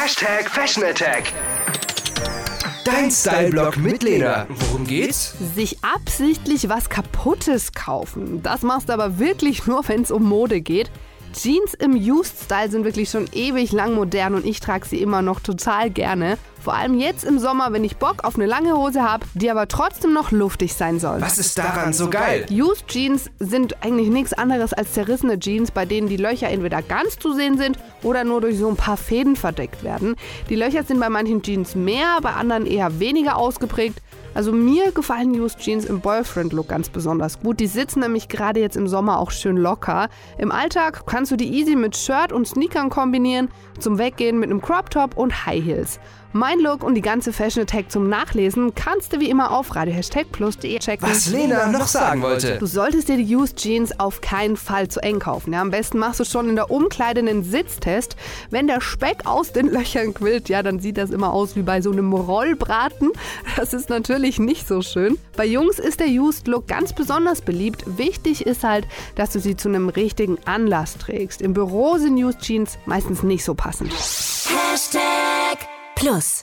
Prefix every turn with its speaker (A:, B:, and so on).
A: Hashtag Fashion Attack. Dein Style-Blog mit Lena. Worum geht's?
B: Sich absichtlich was Kaputtes kaufen. Das machst du aber wirklich nur, wenn es um Mode geht. Jeans im Used-Style sind wirklich schon ewig lang modern und ich trage sie immer noch total gerne. Vor allem jetzt im Sommer, wenn ich Bock auf eine lange Hose habe, die aber trotzdem noch luftig sein soll.
A: Was ist daran so geil?
B: Used Jeans sind eigentlich nichts anderes als zerrissene Jeans, bei denen die Löcher entweder ganz zu sehen sind oder nur durch so ein paar Fäden verdeckt werden. Die Löcher sind bei manchen Jeans mehr, bei anderen eher weniger ausgeprägt. Also mir gefallen Used Jeans im Boyfriend-Look ganz besonders gut. Die sitzen nämlich gerade jetzt im Sommer auch schön locker. Im Alltag kannst du die easy mit Shirt und Sneakern kombinieren, zum Weggehen mit einem Crop Top und High Heels. Mein Look und die ganze Fashion Attack zum Nachlesen kannst du wie immer auf radio-plus.de checken.
A: Was Lena noch sagen wollte.
B: Du solltest dir die Used Jeans auf keinen Fall zu eng kaufen. Ja, am besten machst du schon in der Umkleide einen Sitztest. Wenn der Speck aus den Löchern quillt, ja, dann sieht das immer aus wie bei so einem Rollbraten. Das ist natürlich nicht so schön. Bei Jungs ist der Used Look ganz besonders beliebt. Wichtig ist halt, dass du sie zu einem richtigen Anlass trägst. Im Büro sind Used Jeans meistens nicht so passend.
C: Hashtag Plus.